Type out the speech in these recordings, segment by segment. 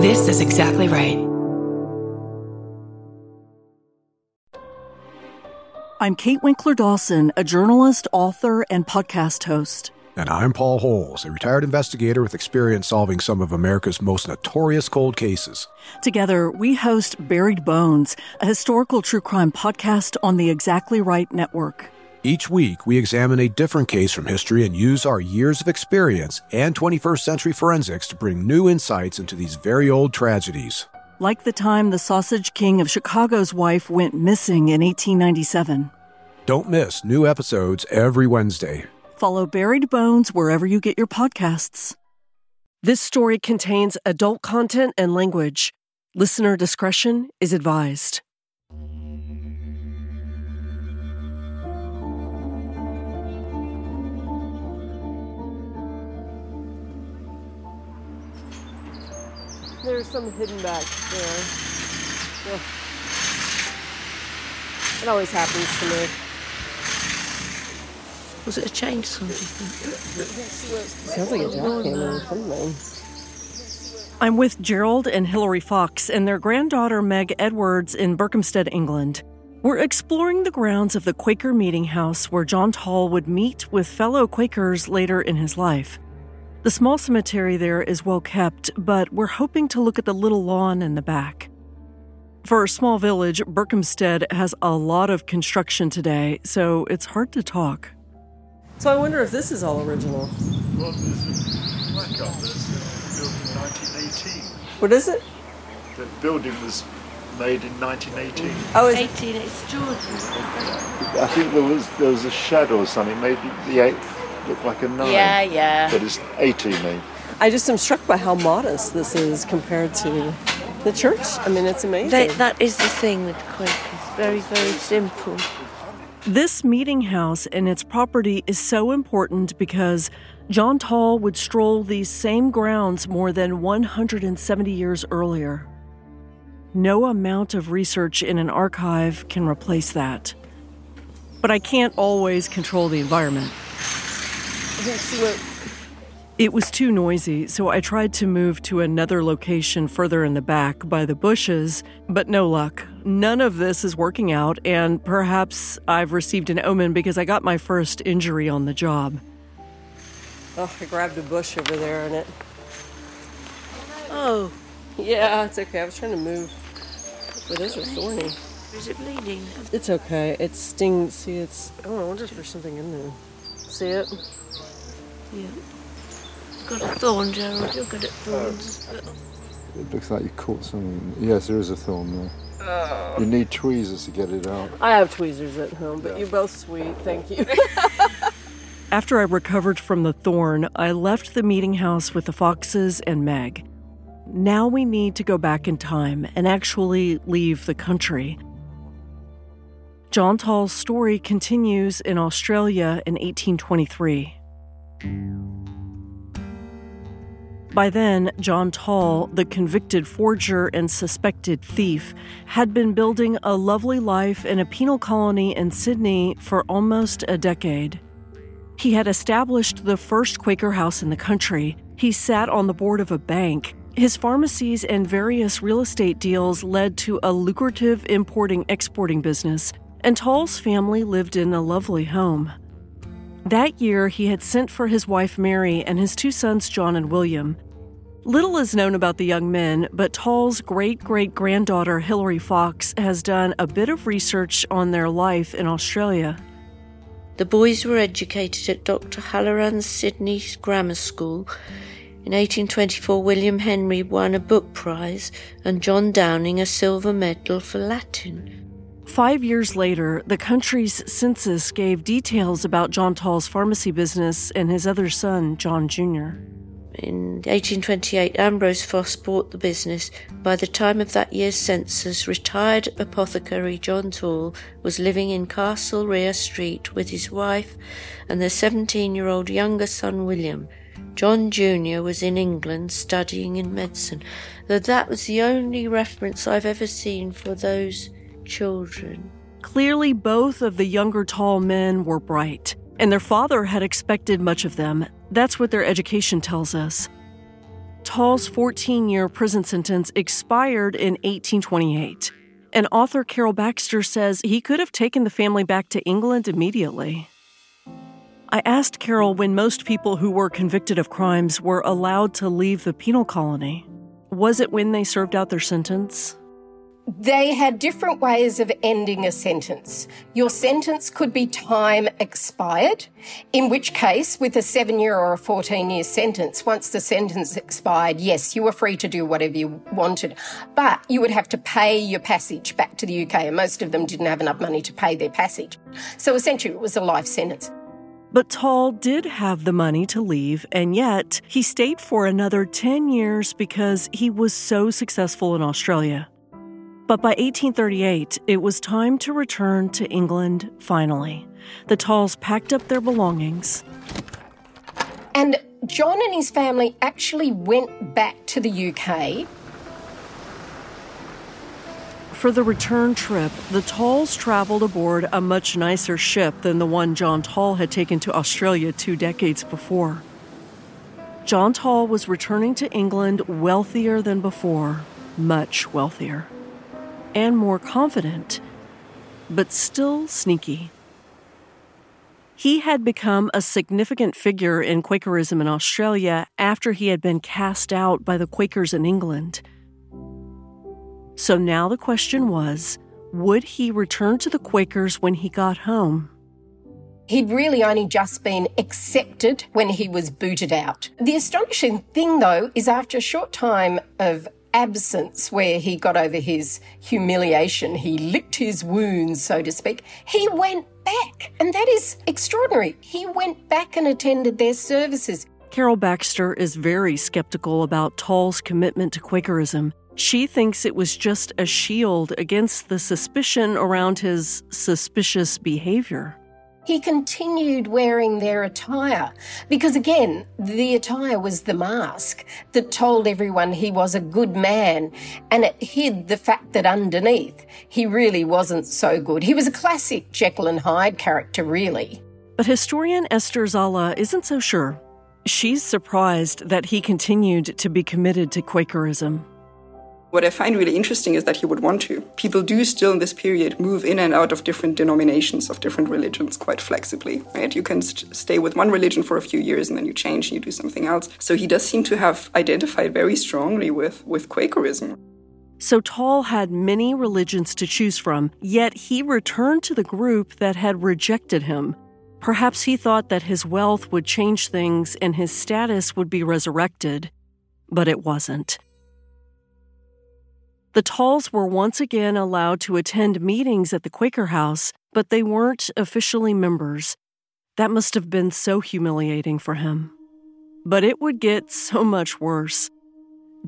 This is exactly right. I'm Kate Winkler Dawson, a journalist, author, and podcast host. And I'm Paul Holes, a retired investigator with experience solving some of America's most notorious cold cases. Together, we host Buried Bones, a historical true crime podcast on the Exactly Right Network. Each week, we examine a different case from history and use our years of experience and 21st century forensics to bring new insights into these very old tragedies. Like the time the Sausage King of Chicago's wife went missing in 1897. Don't miss new episodes every Wednesday. Follow Buried Bones wherever you get your podcasts. This story contains adult content and language. Listener discretion is advised. There's some hidden back there. Yeah. It always happens to me. Was it a chainsaw, do you think? Sounds like a jackhammer or something. I'm with Gerald and Hilary Fox and their granddaughter Meg Edwards in Berkhamsted, England. We're exploring the grounds of the Quaker Meeting House where John Tawell would meet with fellow Quakers later in his life. The small cemetery there is well kept, but we're hoping to look at the little lawn in the back. For a small village, Berkhamsted has a lot of construction today, so it's hard to talk. So I wonder if this is all original. Well, there's a plaque up there says built in 1918. What is it? The building was made in 1918. Oh, it's 18, it's George. I think there was there was a shed or something maybe the eighth look like a nine. Yeah, yeah. But it's 18. Eh? I just am struck by how modest this is compared to the church. I mean, it's amazing. They, that is the thing with Quakers. Very, very simple. This meeting house and its property is so important because John Tawell would stroll these same grounds more than 170 years earlier. No amount of research in an archive can replace that. But I can't always control the environment. It was too noisy, so I tried to move to another location further in the back by the bushes, but no luck. None of this is working out, and perhaps I've received an omen because I got my first injury on the job. Oh, I grabbed a bush over there and it. Oh, Yeah, it's okay. I was trying to move. But those are thorny. is it bleeding? It's okay. It stings. See, it's. Oh, I wonder if there's something in there. See it? Yeah. Got a thorn, Gerald. You're good at thorns. It looks like you caught something. Yes, there is a thorn there. Oh. You need tweezers to get it out. I have tweezers at home, but you're both sweet. Thank you. After I recovered from the thorn, I left the meeting house with the Foxes and Meg. Now we need to go back in time and actually leave the country. John Tawell's story continues in Australia in 1823. By then, John Tawell, the convicted forger and suspected thief, had been building a lovely life in a penal colony in Sydney for almost a decade. He had established the first Quaker house in the country. He sat on the board of a bank. His pharmacies and various real estate deals led to a lucrative importing exporting business, and Tawell's family lived in a lovely home. That year, he had sent for his wife Mary and his two sons John and William. Little is known about the young men, but Tawell's great great granddaughter Hilary Fox has done a bit of research on their life in Australia. The boys were educated at Dr. Halloran's Sydney Grammar School. In 1824, William Henry won a book prize and John Downing a silver medal for Latin. Five years later, the country's census gave details about John Tawell's pharmacy business and his other son, John Jr. In 1828, Ambrose Foss bought the business. By the time of that year's census, retired apothecary John Tawell was living in Castlereagh Street with his wife and their 17 year old younger son William. John Jr. was in England studying in medicine, though that was the only reference I've ever seen for those children. Clearly, both of the younger Tawell men were bright, and their father had expected much of them. That's what their education tells us. Tawell's 14 year prison sentence expired in 1828, and author Carol Baxter says he could have taken the family back to England immediately. I asked Carol when most people who were convicted of crimes were allowed to leave the penal colony. Was it when they served out their sentence? They had different ways of ending a sentence. Your sentence could be time expired, in which case, with a seven year or a 14 year sentence, once the sentence expired, yes, you were free to do whatever you wanted. But you would have to pay your passage back to the UK, and most of them didn't have enough money to pay their passage. So essentially, it was a life sentence. But Tawell did have the money to leave, and yet he stayed for another 10 years because he was so successful in Australia. But by 1838, it was time to return to England finally. The Tawells packed up their belongings. And John and his family actually went back to the UK. For the return trip, the Tawells traveled aboard a much nicer ship than the one John Tawell had taken to Australia two decades before. John Tawell was returning to England wealthier than before, much wealthier and more confident, but still sneaky. He had become a significant figure in Quakerism in Australia after he had been cast out by the Quakers in England. So now the question was would he return to the Quakers when he got home? He'd really only just been accepted when he was booted out. The astonishing thing, though, is after a short time of absence where he got over his humiliation, he licked his wounds, so to speak, he went back. And that is extraordinary. He went back and attended their services. Carol Baxter is very skeptical about Tawell's commitment to Quakerism. She thinks it was just a shield against the suspicion around his suspicious behavior he continued wearing their attire because, again, the attire was the mask that told everyone he was a good man and it hid the fact that underneath he really wasn't so good. He was a classic Jekyll and Hyde character, really. But historian Esther Sahle isn't so sure. She's surprised that he continued to be committed to Quakerism. What I find really interesting is that he would want to. People do still in this period move in and out of different denominations of different religions quite flexibly, right? You can st- stay with one religion for a few years and then you change and you do something else. So he does seem to have identified very strongly with, with Quakerism. So Tawell had many religions to choose from, yet he returned to the group that had rejected him. Perhaps he thought that his wealth would change things and his status would be resurrected, but it wasn't. The Tawells were once again allowed to attend meetings at the Quaker House, but they weren't officially members. That must have been so humiliating for him. But it would get so much worse.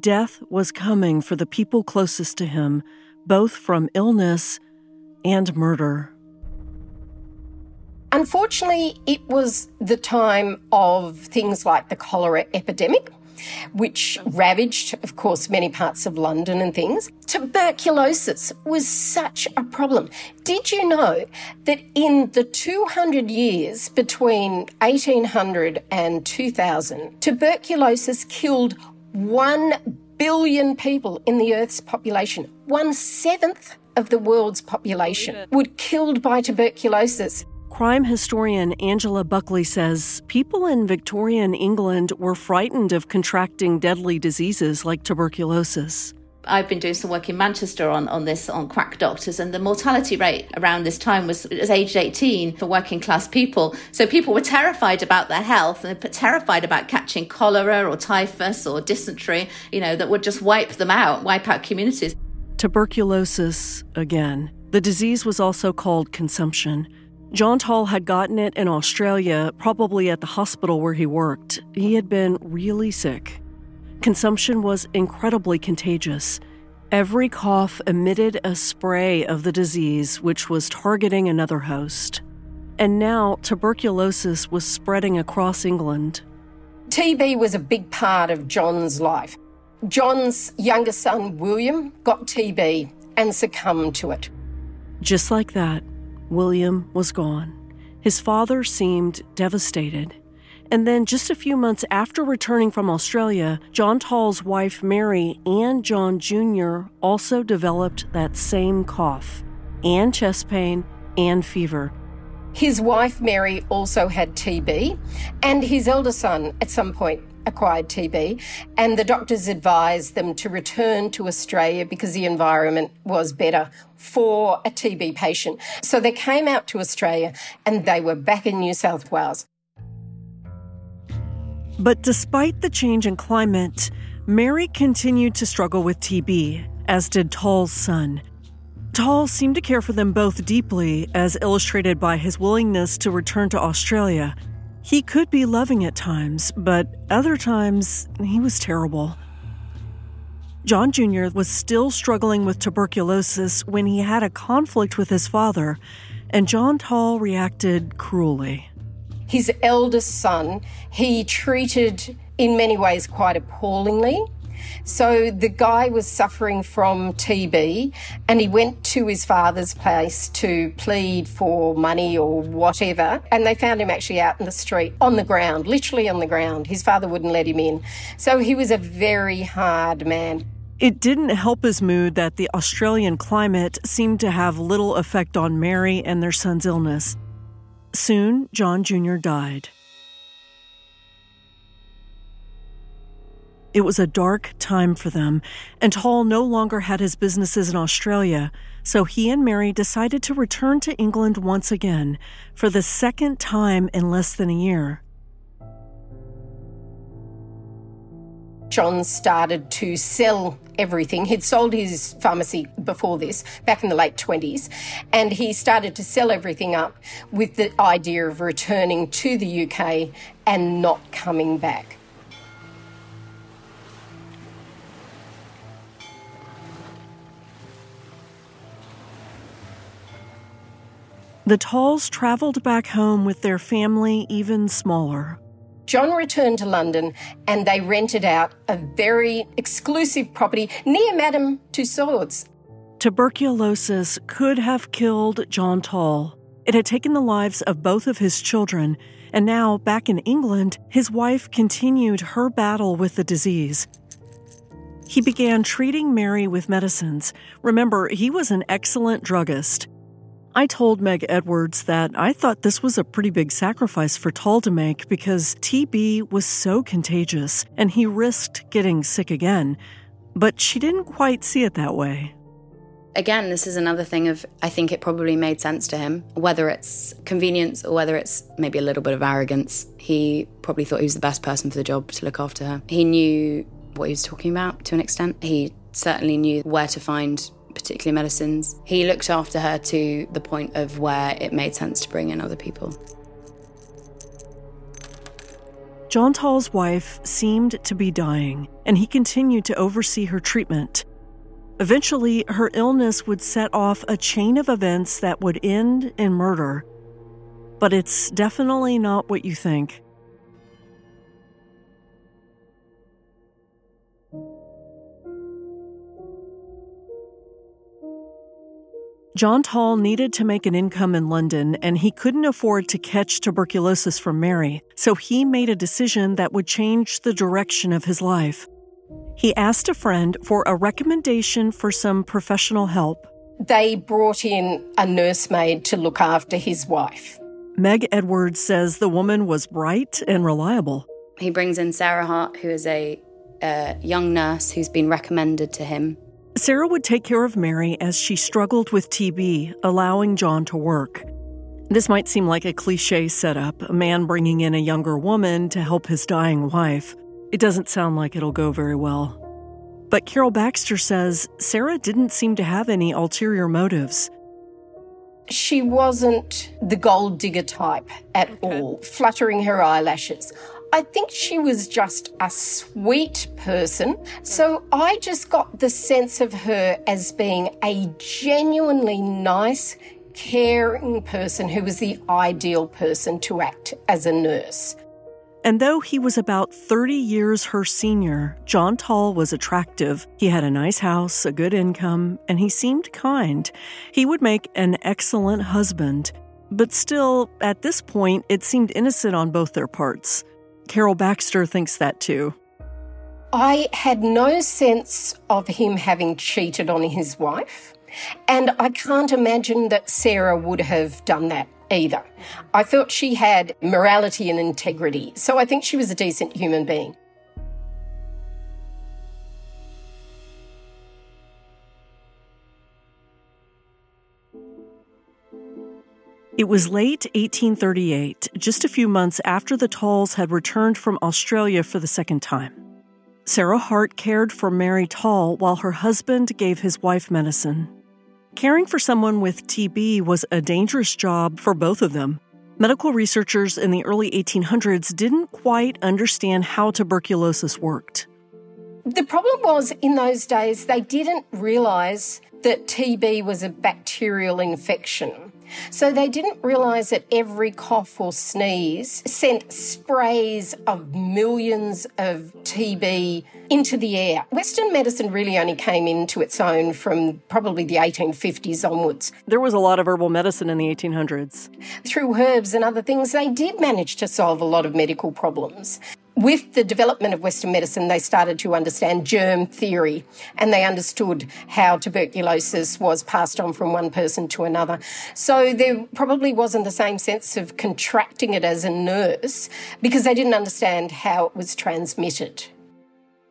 Death was coming for the people closest to him, both from illness and murder. Unfortunately, it was the time of things like the cholera epidemic which ravaged, of course, many parts of London and things. Tuberculosis was such a problem. Did you know that in the 200 years between 1800 and 2000, tuberculosis killed 1 billion people in the Earth's population? One seventh of the world's population were killed by tuberculosis. Crime historian Angela Buckley says people in Victorian England were frightened of contracting deadly diseases like tuberculosis. I've been doing some work in Manchester on, on this, on quack doctors, and the mortality rate around this time was, was aged 18 for working class people. So people were terrified about their health and terrified about catching cholera or typhus or dysentery, you know, that would just wipe them out, wipe out communities. Tuberculosis, again. The disease was also called consumption. John Tawell had gotten it in Australia, probably at the hospital where he worked. He had been really sick. Consumption was incredibly contagious. Every cough emitted a spray of the disease, which was targeting another host. And now tuberculosis was spreading across England. TB was a big part of John's life. John's younger son, William, got TB and succumbed to it. Just like that, William was gone. His father seemed devastated. And then, just a few months after returning from Australia, John Tawell's wife Mary and John Jr. also developed that same cough, and chest pain, and fever. His wife Mary also had TB, and his elder son at some point acquired TB, and the doctors advised them to return to Australia because the environment was better for a TB patient. So they came out to Australia and they were back in New South Wales. But despite the change in climate, Mary continued to struggle with TB, as did Tawell's son. Tawell seemed to care for them both deeply, as illustrated by his willingness to return to Australia. He could be loving at times, but other times he was terrible. John Jr. was still struggling with tuberculosis when he had a conflict with his father, and John Tawell reacted cruelly. His eldest son, he treated in many ways quite appallingly. So the guy was suffering from TB and he went to his father's place to plead for money or whatever. And they found him actually out in the street on the ground, literally on the ground. His father wouldn't let him in. So he was a very hard man. It didn't help his mood that the Australian climate seemed to have little effect on Mary and their son's illness. Soon, John Jr. died. It was a dark time for them, and Tawell no longer had his businesses in Australia, so he and Mary decided to return to England once again, for the second time in less than a year. John started to sell everything. He'd sold his pharmacy before this, back in the late 20s, and he started to sell everything up with the idea of returning to the UK and not coming back. The Tawells traveled back home with their family even smaller. John returned to London and they rented out a very exclusive property near Madame Tussauds. Tuberculosis could have killed John Tawell. It had taken the lives of both of his children, and now, back in England, his wife continued her battle with the disease. He began treating Mary with medicines. Remember, he was an excellent druggist. I told Meg Edwards that I thought this was a pretty big sacrifice for Tawell to make because TB was so contagious and he risked getting sick again. But she didn't quite see it that way. Again, this is another thing of I think it probably made sense to him, whether it's convenience or whether it's maybe a little bit of arrogance. He probably thought he was the best person for the job to look after her. He knew what he was talking about to an extent. He certainly knew where to find particularly medicines. He looked after her to the point of where it made sense to bring in other people. John Tawell's wife seemed to be dying, and he continued to oversee her treatment. Eventually, her illness would set off a chain of events that would end in murder. But it's definitely not what you think. John Tawell needed to make an income in London and he couldn't afford to catch tuberculosis from Mary, so he made a decision that would change the direction of his life. He asked a friend for a recommendation for some professional help. They brought in a nursemaid to look after his wife. Meg Edwards says the woman was bright and reliable. He brings in Sarah Hart, who is a, a young nurse who's been recommended to him Sarah would take care of Mary as she struggled with TB, allowing John to work. This might seem like a cliche setup, a man bringing in a younger woman to help his dying wife. It doesn't sound like it'll go very well. But Carol Baxter says Sarah didn't seem to have any ulterior motives. She wasn't the gold digger type at okay. all, fluttering her eyelashes. I think she was just a sweet person. So I just got the sense of her as being a genuinely nice, caring person who was the ideal person to act as a nurse. And though he was about 30 years her senior, John Tawell was attractive. He had a nice house, a good income, and he seemed kind. He would make an excellent husband. But still, at this point, it seemed innocent on both their parts. Carol Baxter thinks that too. I had no sense of him having cheated on his wife, and I can't imagine that Sarah would have done that either. I thought she had morality and integrity, so I think she was a decent human being. It was late 1838, just a few months after the Tawells had returned from Australia for the second time. Sarah Hart cared for Mary Tawell while her husband gave his wife medicine. Caring for someone with TB was a dangerous job for both of them. Medical researchers in the early 1800s didn't quite understand how tuberculosis worked. The problem was in those days, they didn't realise that TB was a bacterial infection. So they didn't realise that every cough or sneeze sent sprays of millions of TB into the air. Western medicine really only came into its own from probably the 1850s onwards. There was a lot of herbal medicine in the 1800s. Through herbs and other things, they did manage to solve a lot of medical problems with the development of Western medicine, they started to understand germ theory and they understood how tuberculosis was passed on from one person to another. So there probably wasn't the same sense of contracting it as a nurse because they didn't understand how it was transmitted.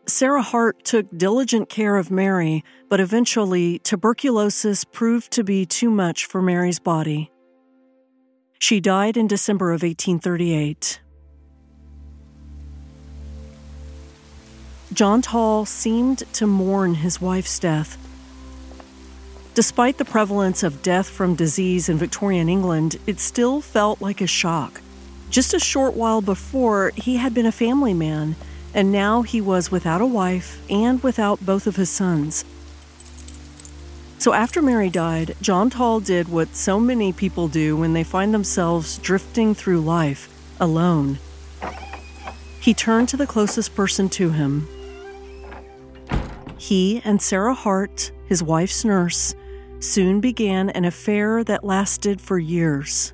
Sarah Hart took diligent care of Mary, but eventually tuberculosis proved to be too much for Mary's body. She died in December of 1838. John Tawell seemed to mourn his wife's death. Despite the prevalence of death from disease in Victorian England, it still felt like a shock. Just a short while before, he had been a family man, and now he was without a wife and without both of his sons. So after Mary died, John Tawell did what so many people do when they find themselves drifting through life alone. He turned to the closest person to him, he and Sarah Hart, his wife's nurse, soon began an affair that lasted for years.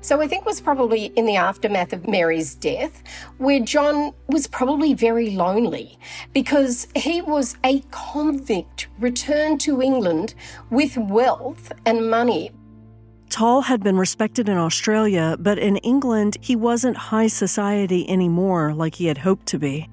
So I think it was probably in the aftermath of Mary's death where John was probably very lonely because he was a convict returned to England with wealth and money. Tawell had been respected in Australia, but in England he wasn't high society anymore like he had hoped to be.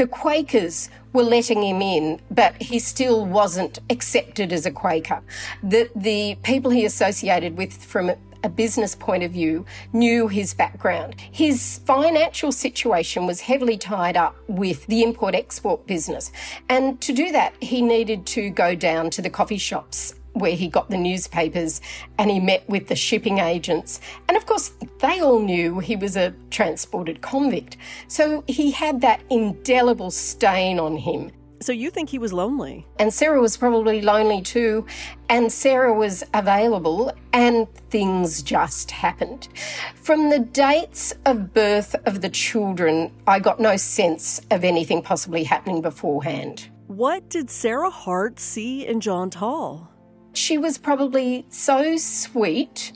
The Quakers were letting him in, but he still wasn't accepted as a Quaker. The, the people he associated with from a business point of view knew his background. His financial situation was heavily tied up with the import export business. And to do that, he needed to go down to the coffee shops where he got the newspapers and he met with the shipping agents. And of course, they all knew he was a transported convict. So he had that indelible stain on him. So you think he was lonely? And Sarah was probably lonely too. And Sarah was available, and things just happened. From the dates of birth of the children, I got no sense of anything possibly happening beforehand. What did Sarah Hart see in John Tawell? She was probably so sweet,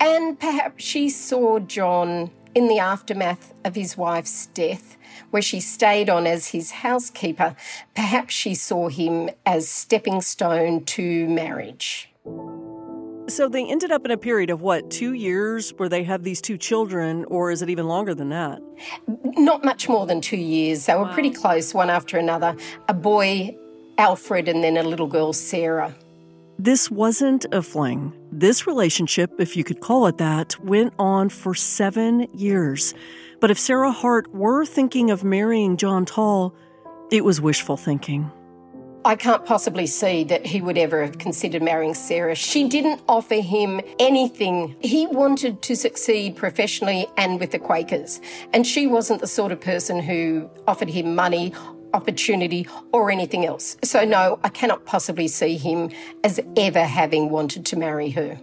and perhaps she saw John in the aftermath of his wife's death, where she stayed on as his housekeeper. Perhaps she saw him as stepping stone to marriage. So they ended up in a period of what, two years where they have these two children, or is it even longer than that? Not much more than two years. They were wow. pretty close, one after another. A boy, Alfred, and then a little girl, Sarah. This wasn't a fling. This relationship, if you could call it that, went on for seven years. But if Sarah Hart were thinking of marrying John Tawell, it was wishful thinking. I can't possibly see that he would ever have considered marrying Sarah. She didn't offer him anything. He wanted to succeed professionally and with the Quakers. And she wasn't the sort of person who offered him money opportunity or anything else. So, no, I cannot possibly see him as ever having wanted to marry her.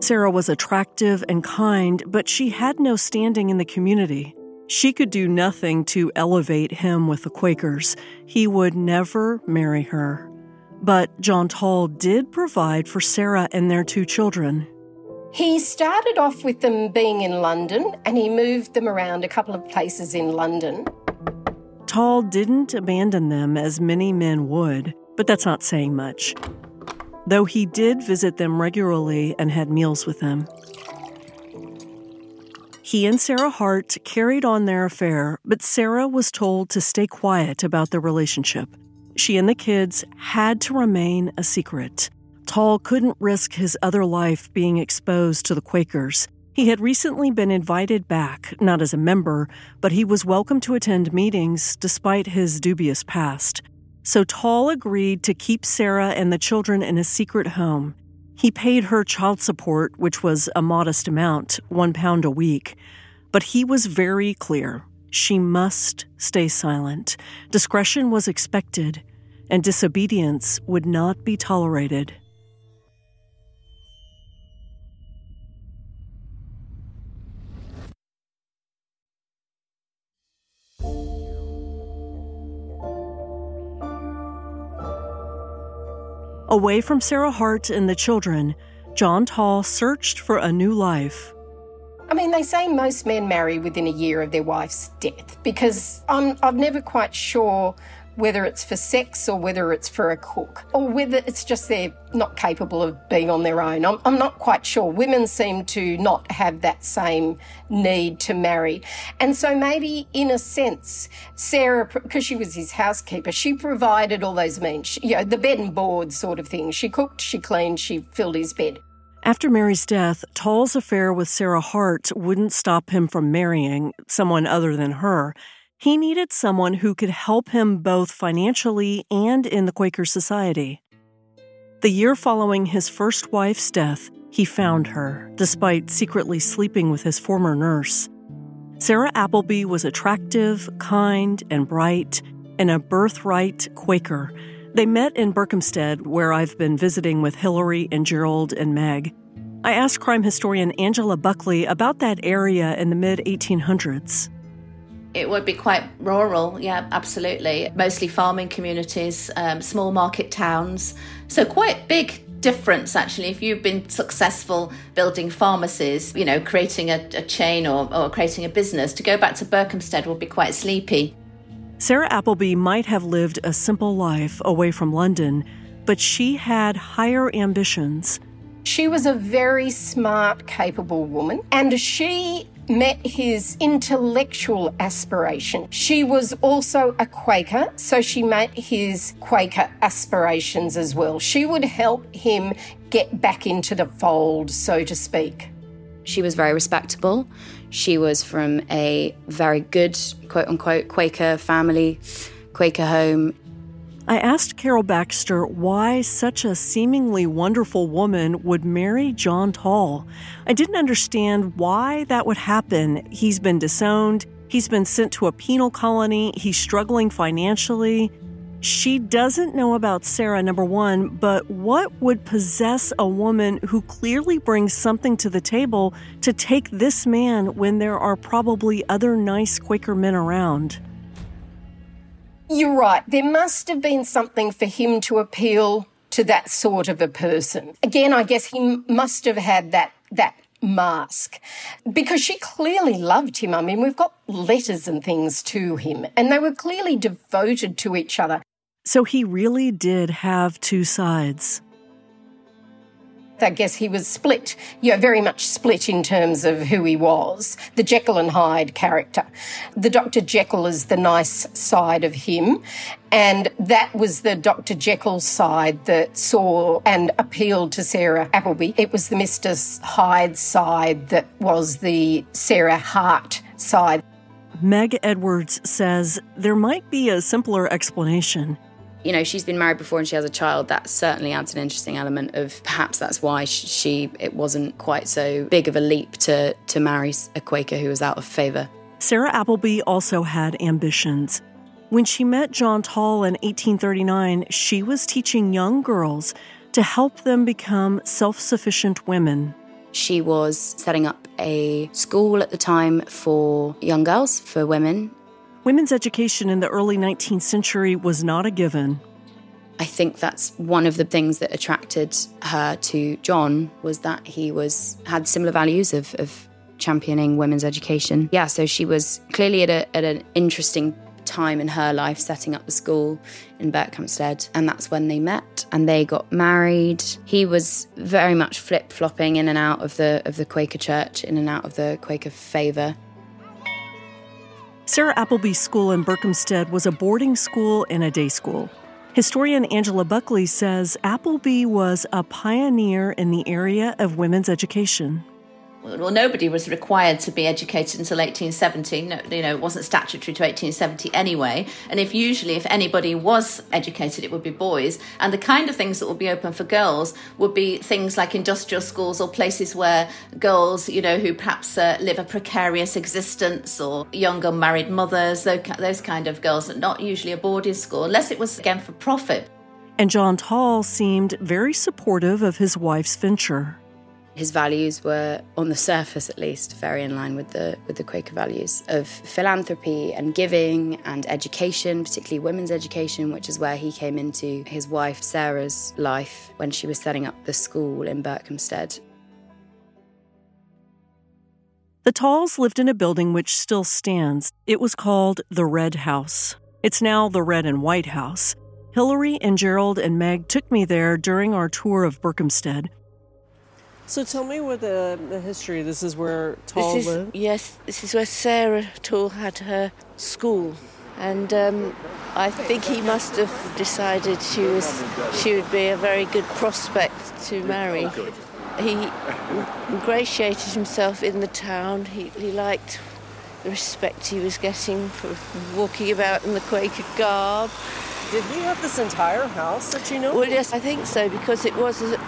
Sarah was attractive and kind, but she had no standing in the community. She could do nothing to elevate him with the Quakers. He would never marry her. But John Tawell did provide for Sarah and their two children. He started off with them being in London and he moved them around a couple of places in London. Tawell didn't abandon them as many men would, but that's not saying much. Though he did visit them regularly and had meals with them. He and Sarah Hart carried on their affair, but Sarah was told to stay quiet about their relationship. She and the kids had to remain a secret. Tawell couldn't risk his other life being exposed to the Quakers. He had recently been invited back, not as a member, but he was welcome to attend meetings despite his dubious past. So Tawell agreed to keep Sarah and the children in a secret home. He paid her child support, which was a modest amount, one pound a week. But he was very clear she must stay silent. Discretion was expected, and disobedience would not be tolerated. Away from Sarah Hart and the children, John Tawell searched for a new life. I mean, they say most men marry within a year of their wife's death because um, I'm, I'm never quite sure whether it's for sex or whether it's for a cook or whether it's just they're not capable of being on their own. I'm, I'm not quite sure. Women seem to not have that same need to marry. And so maybe in a sense, Sarah, because she was his housekeeper, she provided all those means, you know, the bed and board sort of thing. She cooked, she cleaned, she filled his bed. After Mary's death, Tawell's affair with Sarah Hart wouldn't stop him from marrying someone other than her. He needed someone who could help him both financially and in the Quaker Society. The year following his first wife's death, he found her, despite secretly sleeping with his former nurse. Sarah Appleby was attractive, kind, and bright, and a birthright Quaker. They met in Berkhamsted, where I've been visiting with Hillary and Gerald and Meg. I asked crime historian Angela Buckley about that area in the mid 1800s. It would be quite rural, yeah, absolutely. Mostly farming communities, um, small market towns. So, quite big difference actually if you've been successful building pharmacies, you know, creating a, a chain or, or creating a business, to go back to Berkhamsted would be quite sleepy. Sarah Appleby might have lived a simple life away from London, but she had higher ambitions. She was a very smart, capable woman, and she met his intellectual aspiration. She was also a Quaker, so she met his Quaker aspirations as well. She would help him get back into the fold, so to speak. She was very respectable. She was from a very good, quote unquote, Quaker family, Quaker home. I asked Carol Baxter why such a seemingly wonderful woman would marry John Tawell. I didn't understand why that would happen. He's been disowned, he's been sent to a penal colony, he's struggling financially. She doesn't know about Sarah, number one, but what would possess a woman who clearly brings something to the table to take this man when there are probably other nice Quaker men around? You're right. There must have been something for him to appeal to that sort of a person. Again, I guess he must have had that that mask because she clearly loved him. I mean, we've got letters and things to him, and they were clearly devoted to each other. So he really did have two sides. I guess he was split, you know, very much split in terms of who he was. The Jekyll and Hyde character. The Dr. Jekyll is the nice side of him. And that was the Dr. Jekyll side that saw and appealed to Sarah Appleby. It was the Mr. Hyde side that was the Sarah Hart side. Meg Edwards says there might be a simpler explanation you know she's been married before and she has a child that certainly adds an interesting element of perhaps that's why she it wasn't quite so big of a leap to to marry a quaker who was out of favor. Sarah appleby also had ambitions. When she met john Tawell in 1839 she was teaching young girls to help them become self-sufficient women. She was setting up a school at the time for young girls for women Women's education in the early 19th century was not a given. I think that's one of the things that attracted her to John was that he was had similar values of, of championing women's education. Yeah, so she was clearly at, a, at an interesting time in her life setting up the school in Berkhamsted, and that's when they met and they got married. He was very much flip flopping in and out of the of the Quaker Church, in and out of the Quaker favour. Sarah Appleby's school in Berkhamsted was a boarding school and a day school. Historian Angela Buckley says Appleby was a pioneer in the area of women's education well, nobody was required to be educated until 1870. No, you know, it wasn't statutory to 1870 anyway. And if usually, if anybody was educated, it would be boys. And the kind of things that would be open for girls would be things like industrial schools or places where girls, you know, who perhaps uh, live a precarious existence or younger married mothers, those, kind of girls, not usually a boarding school, unless it was again for profit. And John Tawell seemed very supportive of his wife's venture. His values were, on the surface at least, very in line with the with the Quaker values of philanthropy and giving and education, particularly women's education, which is where he came into his wife Sarah's life when she was setting up the school in Berkhamsted. The Tawells lived in a building which still stands. It was called the Red House. It's now the Red and White House. Hillary and Gerald and Meg took me there during our tour of Berkhamsted. So tell me what the, the history. This is where Tawell this is, lived. Yes, this is where Sarah Tawell had her school, and um, I think he must have decided she was she would be a very good prospect to marry. He ingratiated himself in the town. He, he liked the respect he was getting for walking about in the Quaker garb. Did he have this entire house that you know? Well, yes, I think so because it was um,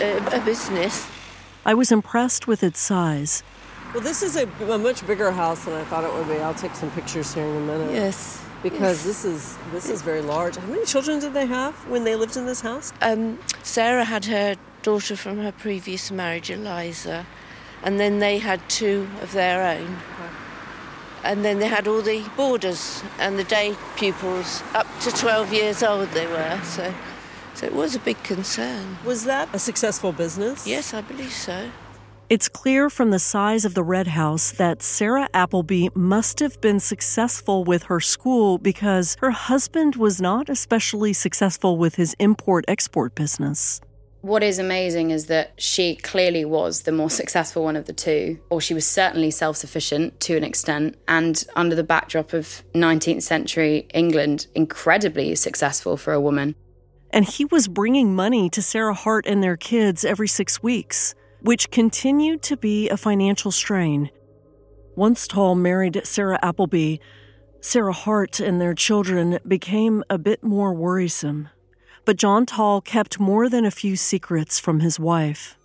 a, a, business. I was impressed with its size. Well, this is a, a, much bigger house than I thought it would be. I'll take some pictures here in a minute. Yes. Because yes. this is this is very large. How many children did they have when they lived in this house? Um, Sarah had her daughter from her previous marriage, Eliza, and then they had two of their own and then they had all the boarders and the day pupils up to 12 years old they were so so it was a big concern. Was that a successful business? Yes i believe so. It's clear from the size of the red house that Sarah Appleby must have been successful with her school because her husband was not especially successful with his import export business what is amazing is that she clearly was the more successful one of the two, or she was certainly self sufficient to an extent, and under the backdrop of 19th century England, incredibly successful for a woman. And he was bringing money to Sarah Hart and their kids every six weeks, which continued to be a financial strain. Once Tawell married Sarah Appleby, Sarah Hart and their children became a bit more worrisome but John Tawell kept more than a few secrets from his wife.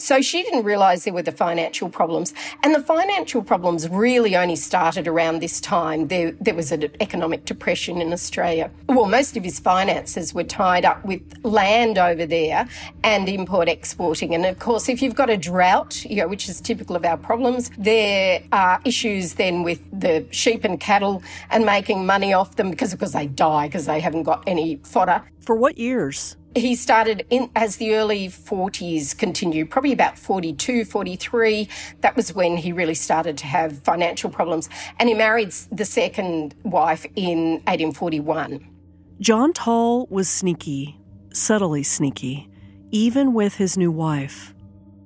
So she didn't realise there were the financial problems. And the financial problems really only started around this time. There, there was an economic depression in Australia. Well, most of his finances were tied up with land over there and import exporting. And of course, if you've got a drought, you know, which is typical of our problems, there are issues then with the sheep and cattle and making money off them because, because they die because they haven't got any fodder. For what years? He started in as the early 40s continued probably about 42 43 that was when he really started to have financial problems and he married the second wife in 1841 john Tawell was sneaky subtly sneaky even with his new wife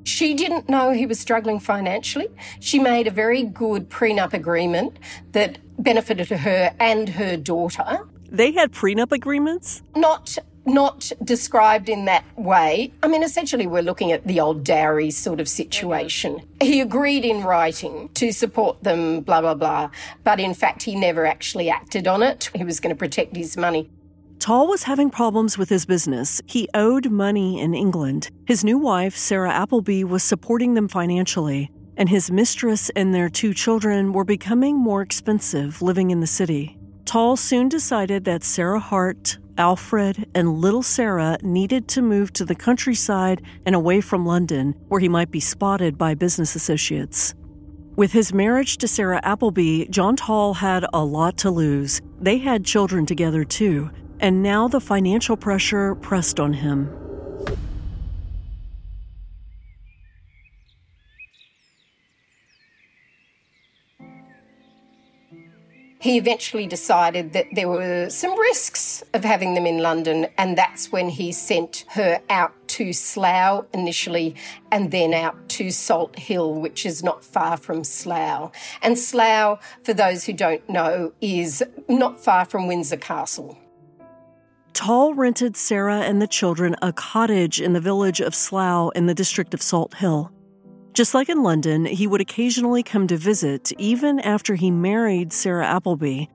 she didn't know he was struggling financially. She made a very good prenup agreement that benefited her and her daughter. They had prenup agreements? Not not described in that way. I mean, essentially, we're looking at the old dowry sort of mm-hmm. situation. He agreed in writing to support them, blah, blah, blah. But in fact, he never actually acted on it. He was going to protect his money. Tawell was having problems with his business. He owed money in England. His new wife, Sarah Appleby, was supporting them financially, and his mistress and their two children were becoming more expensive living in the city. Tawell soon decided that Sarah Hart, Alfred and little Sarah needed to move to the countryside and away from London, where he might be spotted by business associates. With his marriage to Sarah Appleby, John Tawell had a lot to lose. They had children together too, and now the financial pressure pressed on him. He eventually decided that there were some risks of having them in London, and that's when he sent her out to Slough initially and then out to Salt Hill, which is not far from Slough. And Slough, for those who don't know, is not far from Windsor Castle. Tawell rented Sarah and the children a cottage in the village of Slough in the district of Salt Hill. Just like in London, he would occasionally come to visit, even after he married Sarah Appleby.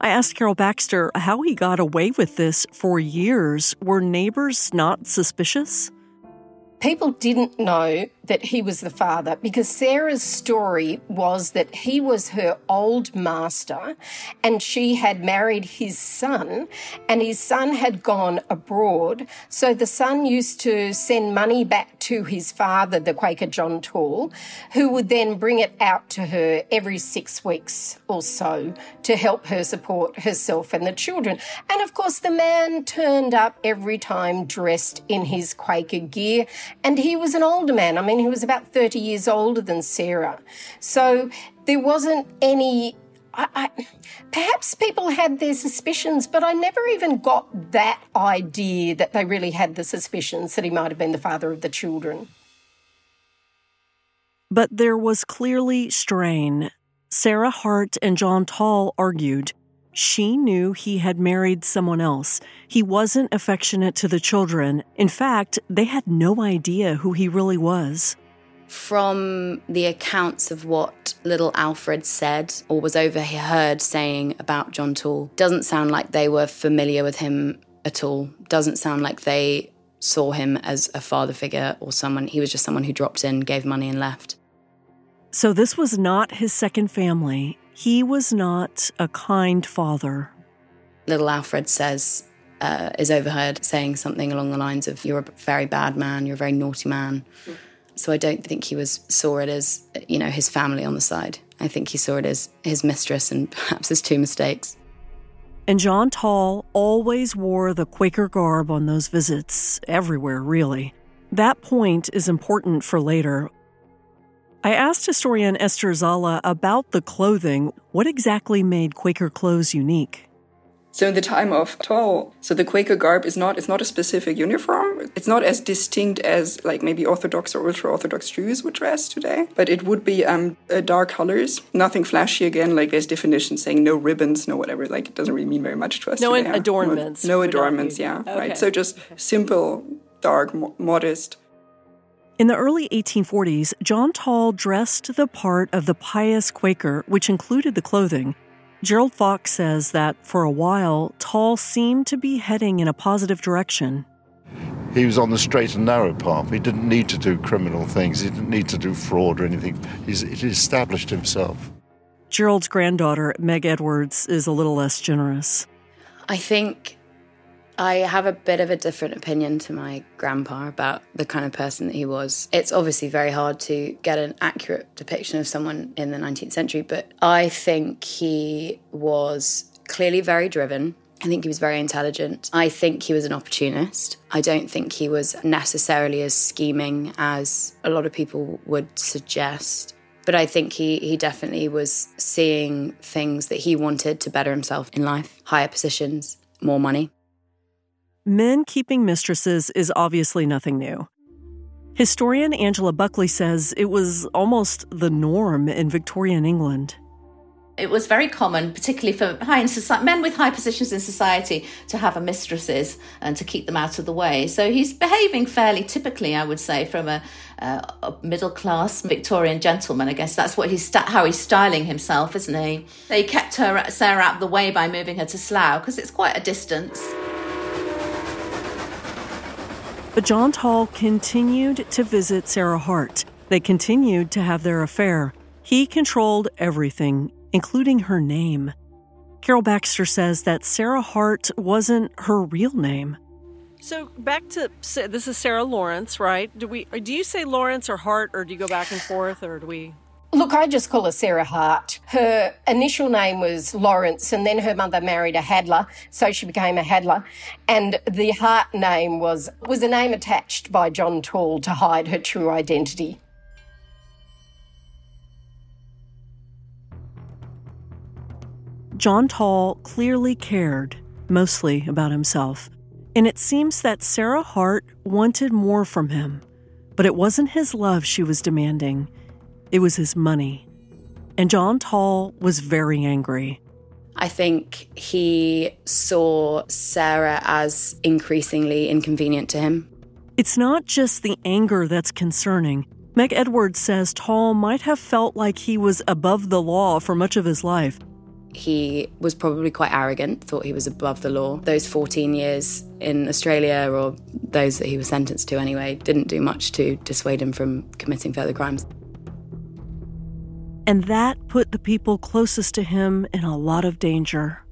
I asked Carol Baxter how he got away with this for years. Were neighbors not suspicious? People didn't know that he was the father because Sarah's story was that he was her old master and she had married his son and his son had gone abroad. So the son used to send money back to his father, the Quaker John Tawell, who would then bring it out to her every six weeks or so to help her support herself and the children. And of course, the man turned up every time dressed in his Quaker gear and he was an older man. I mean, he was about 30 years older than Sarah. So there wasn't any. I, I, perhaps people had their suspicions, but I never even got that idea that they really had the suspicions that he might have been the father of the children. But there was clearly strain. Sarah Hart and John Tawell argued. She knew he had married someone else. He wasn't affectionate to the children. In fact, they had no idea who he really was. From the accounts of what little Alfred said or was overheard saying about John Tawell, doesn't sound like they were familiar with him at all. Doesn't sound like they saw him as a father figure or someone. He was just someone who dropped in, gave money, and left. So this was not his second family. He was not a kind father. Little Alfred says, uh, is overheard saying something along the lines of, You're a very bad man, you're a very naughty man. So I don't think he was saw it as, you know, his family on the side. I think he saw it as his mistress and perhaps his two mistakes. And John Tawell always wore the Quaker garb on those visits, everywhere, really. That point is important for later I asked historian Esther Sahle about the clothing. What exactly made Quaker clothes unique? So in the time of Tawell, so the Quaker garb is not it's not a specific uniform. It's not as distinct as like maybe Orthodox or ultra Orthodox Jews would dress today. But it would be um, uh, dark colors, nothing flashy. Again, like there's definitions saying no ribbons, no whatever. Like it doesn't really mean very much to us. No today, adornments. No, no adornments. Yeah, okay. right. So just okay. simple, dark, mo- modest. In the early 1840s, John Tawell dressed the part of the pious Quaker, which included the clothing. Gerald Fox says that for a while, Tawell seemed to be heading in a positive direction. He was on the straight and narrow path. He didn't need to do criminal things. He didn't need to do fraud or anything. He's, he established himself. Gerald's granddaughter, Meg Edwards, is a little less generous. I think I have a bit of a different opinion to my grandpa about the kind of person that he was. It's obviously very hard to get an accurate depiction of someone in the 19th century, but I think he was clearly very driven. I think he was very intelligent. I think he was an opportunist. I don't think he was necessarily as scheming as a lot of people would suggest. But I think he, he definitely was seeing things that he wanted to better himself in life higher positions, more money. Men keeping mistresses is obviously nothing new. Historian Angela Buckley says it was almost the norm in Victorian England. It was very common, particularly for high in society, men with high positions in society, to have a mistresses and to keep them out of the way. So he's behaving fairly typically, I would say, from a, a middle class Victorian gentleman. I guess that's what he's how he's styling himself, isn't he? They kept her Sarah out of the way by moving her to Slough because it's quite a distance. But John Tawell continued to visit Sarah Hart. They continued to have their affair. He controlled everything, including her name. Carol Baxter says that Sarah Hart wasn't her real name. So back to this is Sarah Lawrence, right? Do we do you say Lawrence or Hart, or do you go back and forth, or do we? Look, I just call her Sarah Hart. Her initial name was Lawrence, and then her mother married a Hadler, so she became a Hadler. And the Hart name was, was a name attached by John Tawell to hide her true identity. John Tawell clearly cared, mostly about himself, and it seems that Sarah Hart wanted more from him. But it wasn't his love she was demanding, it was his money. And John Tawell was very angry. I think he saw Sarah as increasingly inconvenient to him. It's not just the anger that's concerning. Meg Edwards says Tawell might have felt like he was above the law for much of his life. He was probably quite arrogant, thought he was above the law. Those 14 years in Australia, or those that he was sentenced to anyway, didn't do much to dissuade him from committing further crimes. And that put the people closest to him in a lot of danger.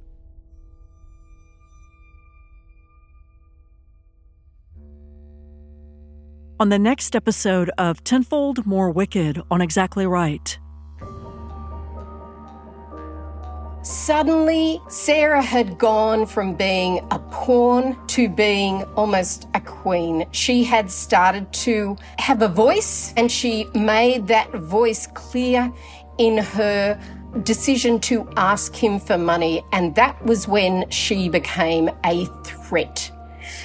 On the next episode of Tenfold More Wicked on Exactly Right. Suddenly, Sarah had gone from being a pawn to being almost a queen. She had started to have a voice, and she made that voice clear in her decision to ask him for money. And that was when she became a threat.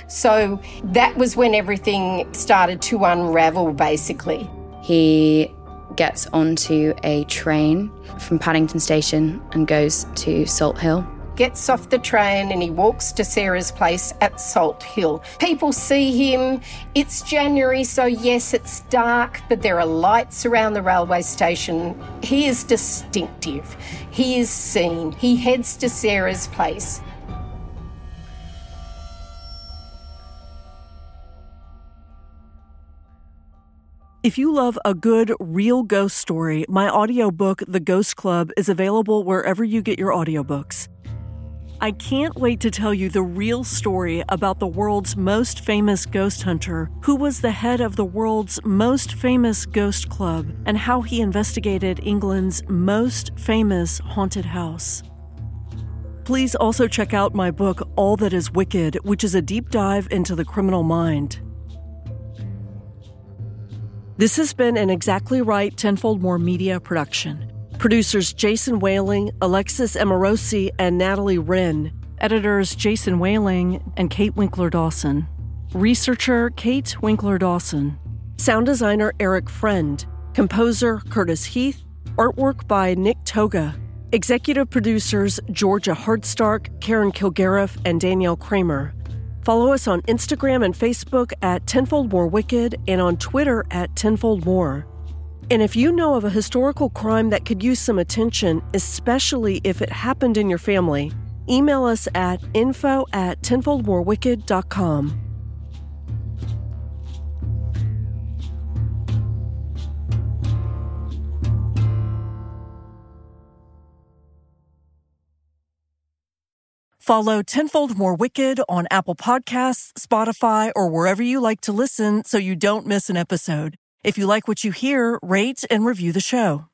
So that was when everything started to unravel, basically. He gets onto a train from Paddington Station and goes to Salt Hill. Gets off the train and he walks to Sarah's place at Salt Hill. People see him. It's January, so yes, it's dark, but there are lights around the railway station. He is distinctive. He is seen. He heads to Sarah's place. If you love a good, real ghost story, my audiobook, The Ghost Club, is available wherever you get your audiobooks. I can't wait to tell you the real story about the world's most famous ghost hunter, who was the head of the world's most famous ghost club, and how he investigated England's most famous haunted house. Please also check out my book, All That Is Wicked, which is a deep dive into the criminal mind. This has been an Exactly Right Tenfold More media production. Producers Jason Whaling, Alexis Amorosi, and Natalie Wren. Editors Jason Whaling and Kate Winkler Dawson. Researcher Kate Winkler Dawson. Sound designer Eric Friend. Composer Curtis Heath. Artwork by Nick Toga. Executive producers Georgia Hardstark, Karen Kilgariff, and Danielle Kramer. Follow us on Instagram and Facebook at Tenfold More Wicked and on Twitter at Tenfold More. And if you know of a historical crime that could use some attention, especially if it happened in your family, email us at info at tenfoldmorewicked.com. Follow Tenfold More Wicked on Apple Podcasts, Spotify, or wherever you like to listen so you don't miss an episode. If you like what you hear, rate and review the show.